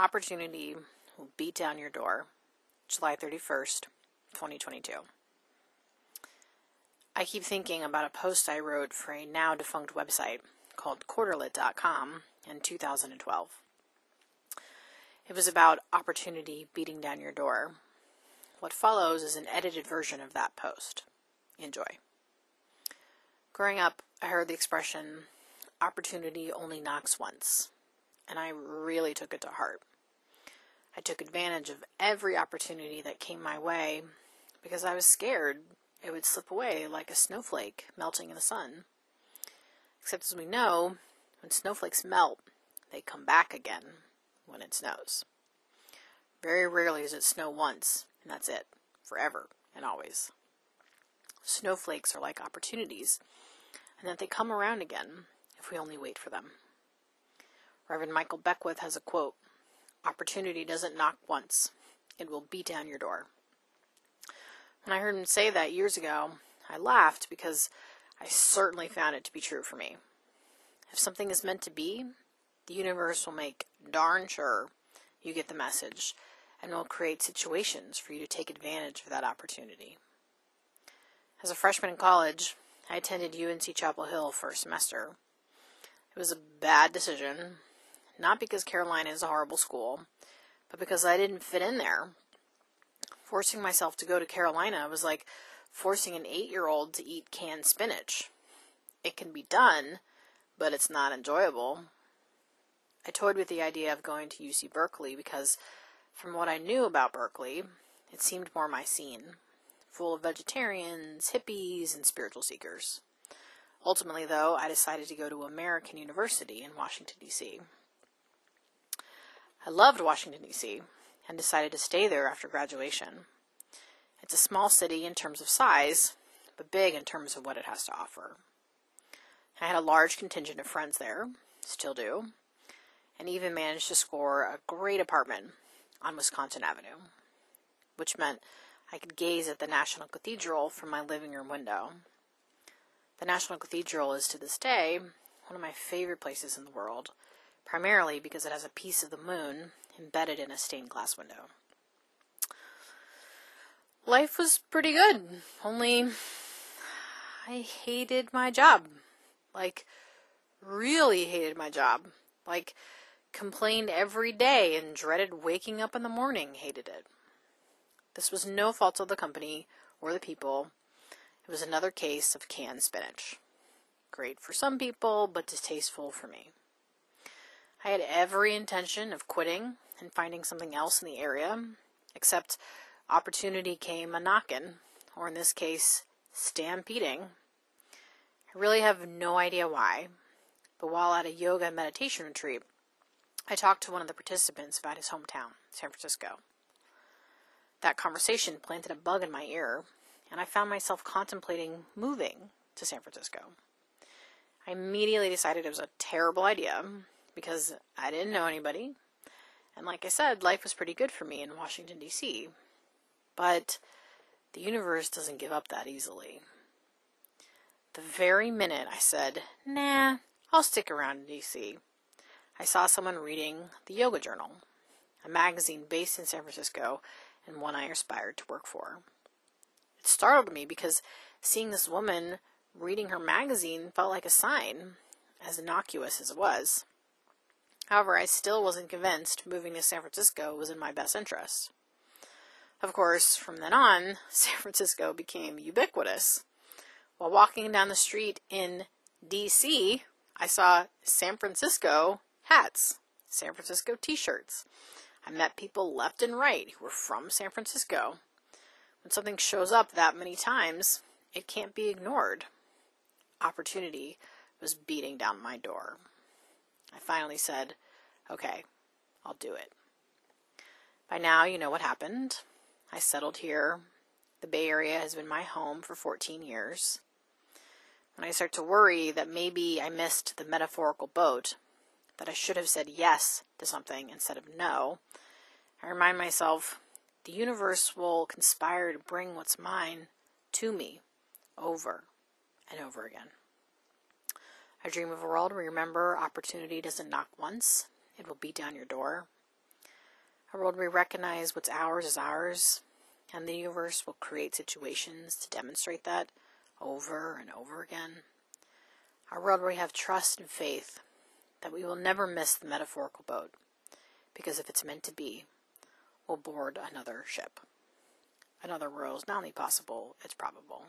Opportunity will beat down your door. July 31st, 2022. I keep thinking about a post I wrote for a now defunct website called quarterlit.com in 2012. It was about opportunity beating down your door. What follows is an edited version of that post. Enjoy. Growing up, I heard the expression, opportunity only knocks once, and I really took it to heart. I took advantage of every opportunity that came my way because I was scared it would slip away like a snowflake melting in the sun. Except as we know, when snowflakes melt, they come back again when it snows. Very rarely does it snow once, and that's it, forever and always. Snowflakes are like opportunities, and that they come around again if we only wait for them. Reverend Michael Beckwith has a quote Opportunity doesn't knock once, it will beat down your door. When I heard him say that years ago, I laughed because I certainly found it to be true for me. If something is meant to be, the universe will make darn sure you get the message and will create situations for you to take advantage of that opportunity. As a freshman in college, I attended UNC Chapel Hill for a semester. It was a bad decision, not because Carolina is a horrible school, but because I didn't fit in there. Forcing myself to go to Carolina was like forcing an eight year old to eat canned spinach. It can be done, but it's not enjoyable. I toyed with the idea of going to UC Berkeley because, from what I knew about Berkeley, it seemed more my scene full of vegetarians, hippies, and spiritual seekers. Ultimately, though, I decided to go to American University in Washington, D.C. I loved Washington, D.C., and decided to stay there after graduation. It's a small city in terms of size, but big in terms of what it has to offer. I had a large contingent of friends there, still do, and even managed to score a great apartment on Wisconsin Avenue, which meant I could gaze at the National Cathedral from my living room window. The National Cathedral is to this day one of my favorite places in the world, primarily because it has a piece of the moon embedded in a stained glass window. Life was pretty good, only I hated my job. Like, really hated my job. Like, complained every day and dreaded waking up in the morning, hated it. This was no fault of the company or the people. It was another case of canned spinach. Great for some people, but distasteful for me. I had every intention of quitting and finding something else in the area, except opportunity came a knockin', or in this case, stampeding. I really have no idea why, but while at a yoga meditation retreat, I talked to one of the participants about his hometown, San Francisco. That conversation planted a bug in my ear, and I found myself contemplating moving to San Francisco. I immediately decided it was a terrible idea because I didn't know anybody. And like I said, life was pretty good for me in Washington, D.C. But the universe doesn't give up that easily. The very minute I said, nah, I'll stick around in D.C., I saw someone reading the Yoga Journal, a magazine based in San Francisco and one I aspired to work for. It startled me because seeing this woman reading her magazine felt like a sign, as innocuous as it was. However, I still wasn't convinced moving to San Francisco was in my best interest. Of course, from then on, San Francisco became ubiquitous. While walking down the street in DC, I saw San Francisco hats, San Francisco t shirts, I met people left and right who were from San Francisco. When something shows up that many times, it can't be ignored. Opportunity was beating down my door. I finally said, okay, I'll do it. By now, you know what happened. I settled here. The Bay Area has been my home for 14 years. When I start to worry that maybe I missed the metaphorical boat, that I should have said yes to something instead of no, I remind myself the universe will conspire to bring what's mine to me over and over again. I dream of a world where remember opportunity doesn't knock once, it will beat down your door. A world where we recognize what's ours is ours, and the universe will create situations to demonstrate that over and over again. A world where we have trust and faith that we will never miss the metaphorical boat, because if it's meant to be, we'll board another ship. Another world is not only possible, it's probable.